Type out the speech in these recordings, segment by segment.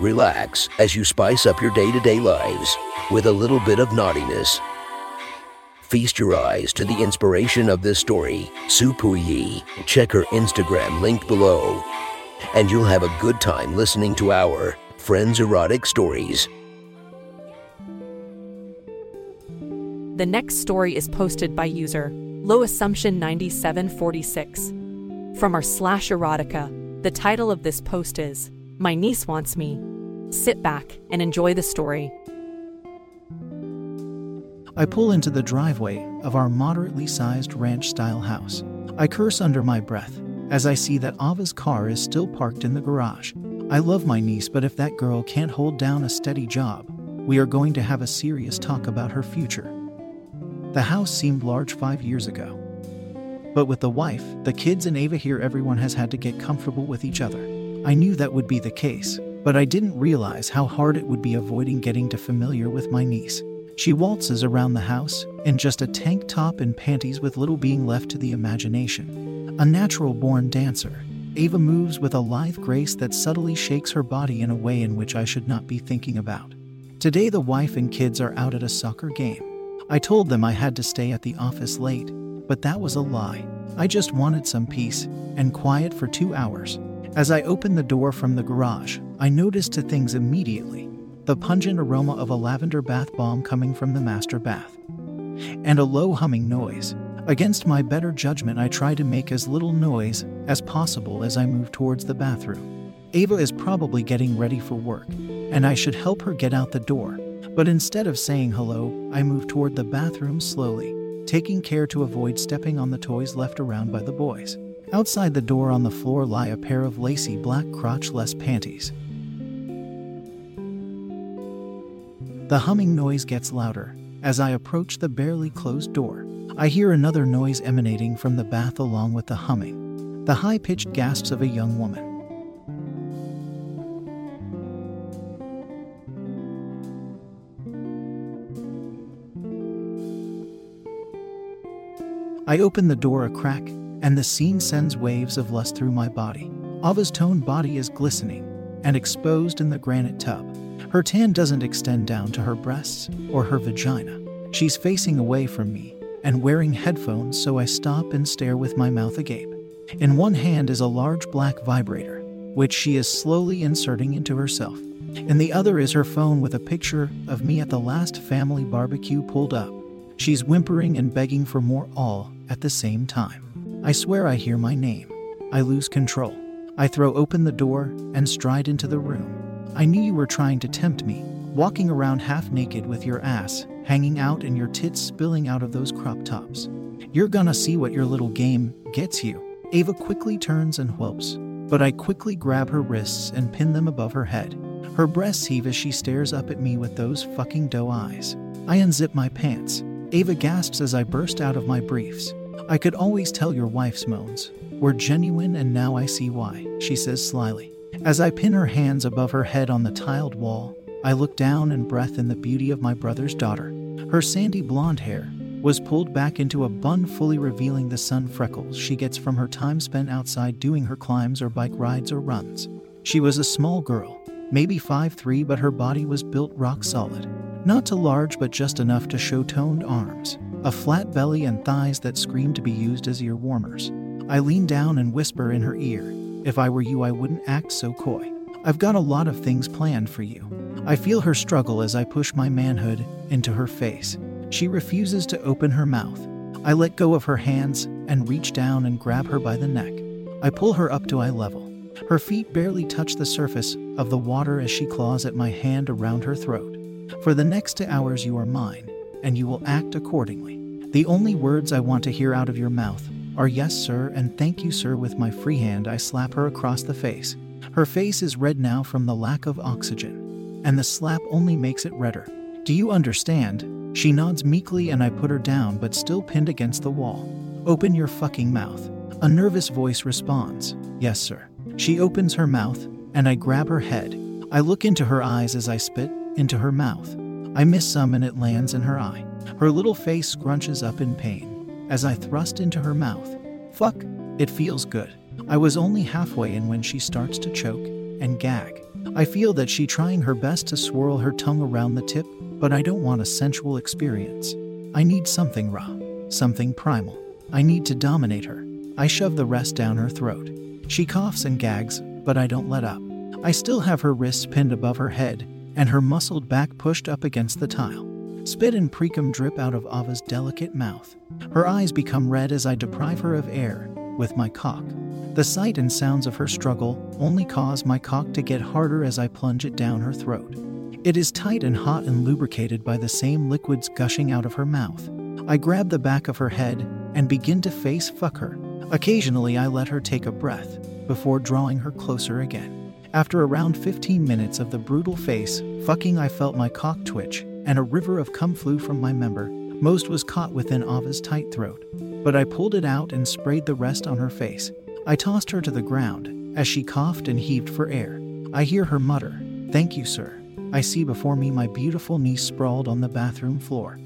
Relax as you spice up your day to day lives with a little bit of naughtiness. Feast your eyes to the inspiration of this story, Sue Puyi. Check her Instagram linked below, and you'll have a good time listening to our Friends Erotic Stories. The next story is posted by user Low Assumption 9746. From our slash erotica, the title of this post is My Niece Wants Me. Sit back and enjoy the story. I pull into the driveway of our moderately sized ranch style house. I curse under my breath as I see that Ava's car is still parked in the garage. I love my niece, but if that girl can't hold down a steady job, we are going to have a serious talk about her future. The house seemed large five years ago. But with the wife, the kids, and Ava here, everyone has had to get comfortable with each other. I knew that would be the case, but I didn't realize how hard it would be avoiding getting to familiar with my niece. She waltzes around the house in just a tank top and panties with little being left to the imagination. A natural born dancer, Ava moves with a lithe grace that subtly shakes her body in a way in which I should not be thinking about. Today, the wife and kids are out at a soccer game. I told them I had to stay at the office late, but that was a lie. I just wanted some peace and quiet for two hours. As I opened the door from the garage, I noticed two things immediately the pungent aroma of a lavender bath bomb coming from the master bath, and a low humming noise. Against my better judgment, I try to make as little noise as possible as I move towards the bathroom. Ava is probably getting ready for work, and I should help her get out the door. But instead of saying hello, I move toward the bathroom slowly, taking care to avoid stepping on the toys left around by the boys. Outside the door on the floor lie a pair of lacy black crotchless panties. The humming noise gets louder. As I approach the barely closed door, I hear another noise emanating from the bath along with the humming. The high pitched gasps of a young woman. I open the door a crack, and the scene sends waves of lust through my body. Ava's toned body is glistening and exposed in the granite tub. Her tan doesn't extend down to her breasts or her vagina. She's facing away from me and wearing headphones, so I stop and stare with my mouth agape. In one hand is a large black vibrator, which she is slowly inserting into herself. In the other is her phone with a picture of me at the last family barbecue pulled up. She's whimpering and begging for more all at the same time. I swear I hear my name. I lose control. I throw open the door and stride into the room. I knew you were trying to tempt me, walking around half naked with your ass hanging out and your tits spilling out of those crop tops. You're gonna see what your little game gets you. Ava quickly turns and whelps, but I quickly grab her wrists and pin them above her head. Her breasts heave as she stares up at me with those fucking doe eyes. I unzip my pants. Ava gasps as I burst out of my briefs. I could always tell your wife's moans were genuine, and now I see why, she says slyly. As I pin her hands above her head on the tiled wall, I look down and breath in the beauty of my brother's daughter. Her sandy blonde hair was pulled back into a bun, fully revealing the sun freckles she gets from her time spent outside doing her climbs or bike rides or runs. She was a small girl, maybe 5'3, but her body was built rock solid. Not too large, but just enough to show toned arms, a flat belly, and thighs that scream to be used as ear warmers. I lean down and whisper in her ear, If I were you, I wouldn't act so coy. I've got a lot of things planned for you. I feel her struggle as I push my manhood into her face. She refuses to open her mouth. I let go of her hands and reach down and grab her by the neck. I pull her up to eye level. Her feet barely touch the surface of the water as she claws at my hand around her throat. For the next two hours, you are mine, and you will act accordingly. The only words I want to hear out of your mouth are yes, sir, and thank you, sir. With my free hand, I slap her across the face. Her face is red now from the lack of oxygen. and the slap only makes it redder. Do you understand? She nods meekly, and I put her down, but still pinned against the wall. Open your fucking mouth. A nervous voice responds, Yes, sir. She opens her mouth, and I grab her head. I look into her eyes as I spit into her mouth. I miss some, and it lands in her eye. Her little face scrunches up in pain as I thrust into her mouth. Fuck, it feels good. I was only halfway in when she starts to choke and gag. I feel that she trying her best to swirl her tongue around the tip, but I don't want a sensual experience. I need something raw, something primal. I need to dominate her. I shove the rest down her throat. She coughs and gags, but I don't let up. I still have her wrists pinned above her head and her muscled back pushed up against the tile. Spit and precum drip out of Ava's delicate mouth. Her eyes become red as I deprive her of air with my cock. The sight and sounds of her struggle only cause my cock to get harder as I plunge it down her throat. It is tight and hot and lubricated by the same liquids gushing out of her mouth. I grab the back of her head and begin to face fuck her. Occasionally, I let her take a breath before drawing her closer again. After around 15 minutes of the brutal face fucking, I felt my cock twitch and a river of cum flew from my member. Most was caught within Ava's tight throat, but I pulled it out and sprayed the rest on her face. I tossed her to the ground as she coughed and heaved for air. I hear her mutter, Thank you, sir. I see before me my beautiful niece sprawled on the bathroom floor,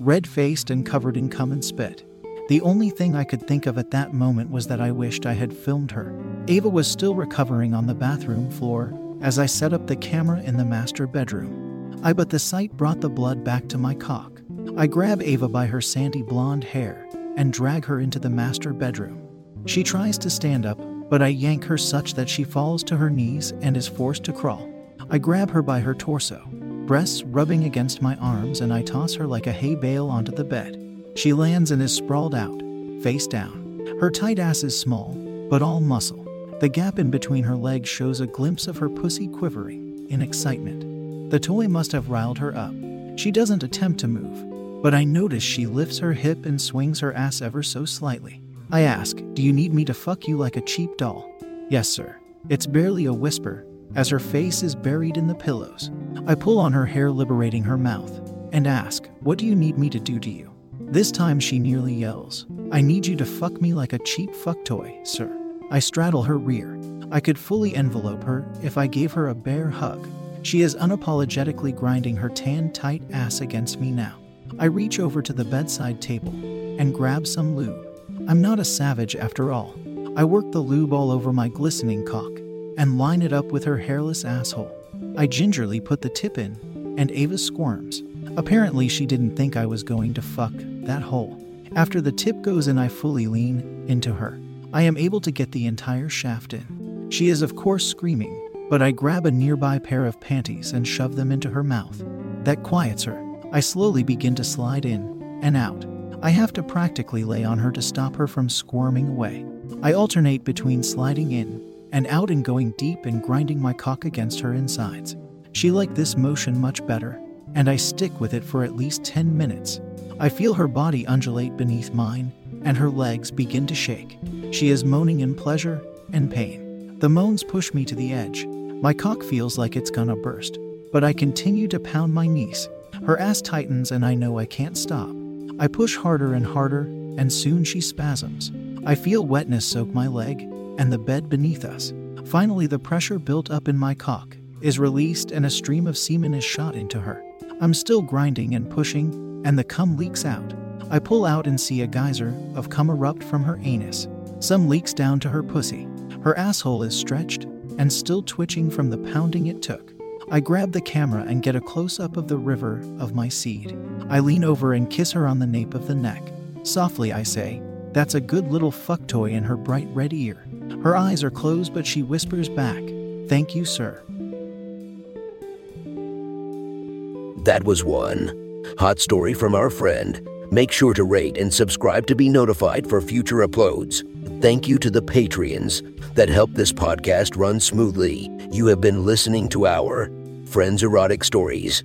red faced and covered in cum and spit. The only thing I could think of at that moment was that I wished I had filmed her. Ava was still recovering on the bathroom floor as I set up the camera in the master bedroom. I but the sight brought the blood back to my cock. I grab Ava by her sandy blonde hair and drag her into the master bedroom. She tries to stand up, but I yank her such that she falls to her knees and is forced to crawl. I grab her by her torso, breasts rubbing against my arms, and I toss her like a hay bale onto the bed. She lands and is sprawled out, face down. Her tight ass is small, but all muscle. The gap in between her legs shows a glimpse of her pussy quivering in excitement. The toy must have riled her up. She doesn't attempt to move, but I notice she lifts her hip and swings her ass ever so slightly. I ask, Do you need me to fuck you like a cheap doll? Yes, sir. It's barely a whisper, as her face is buried in the pillows. I pull on her hair, liberating her mouth, and ask, What do you need me to do to you? This time she nearly yells, I need you to fuck me like a cheap fuck toy, sir. I straddle her rear. I could fully envelope her if I gave her a bear hug. She is unapologetically grinding her tan tight ass against me now. I reach over to the bedside table and grab some lube. I'm not a savage after all. I work the lube all over my glistening cock and line it up with her hairless asshole. I gingerly put the tip in, and Ava squirms. Apparently, she didn't think I was going to fuck that hole. After the tip goes in, I fully lean into her. I am able to get the entire shaft in. She is, of course, screaming, but I grab a nearby pair of panties and shove them into her mouth. That quiets her. I slowly begin to slide in and out. I have to practically lay on her to stop her from squirming away. I alternate between sliding in and out and going deep and grinding my cock against her insides. She liked this motion much better, and I stick with it for at least 10 minutes. I feel her body undulate beneath mine, and her legs begin to shake. She is moaning in pleasure and pain. The moans push me to the edge. My cock feels like it's gonna burst, but I continue to pound my niece. Her ass tightens, and I know I can't stop. I push harder and harder, and soon she spasms. I feel wetness soak my leg and the bed beneath us. Finally, the pressure built up in my cock is released, and a stream of semen is shot into her. I'm still grinding and pushing, and the cum leaks out. I pull out and see a geyser of cum erupt from her anus. Some leaks down to her pussy. Her asshole is stretched and still twitching from the pounding it took. I grab the camera and get a close up of the river of my seed. I lean over and kiss her on the nape of the neck. Softly, I say, That's a good little fuck toy in her bright red ear. Her eyes are closed, but she whispers back, Thank you, sir. That was one. Hot story from our friend. Make sure to rate and subscribe to be notified for future uploads. Thank you to the Patreons that help this podcast run smoothly. You have been listening to our Friends Erotic Stories.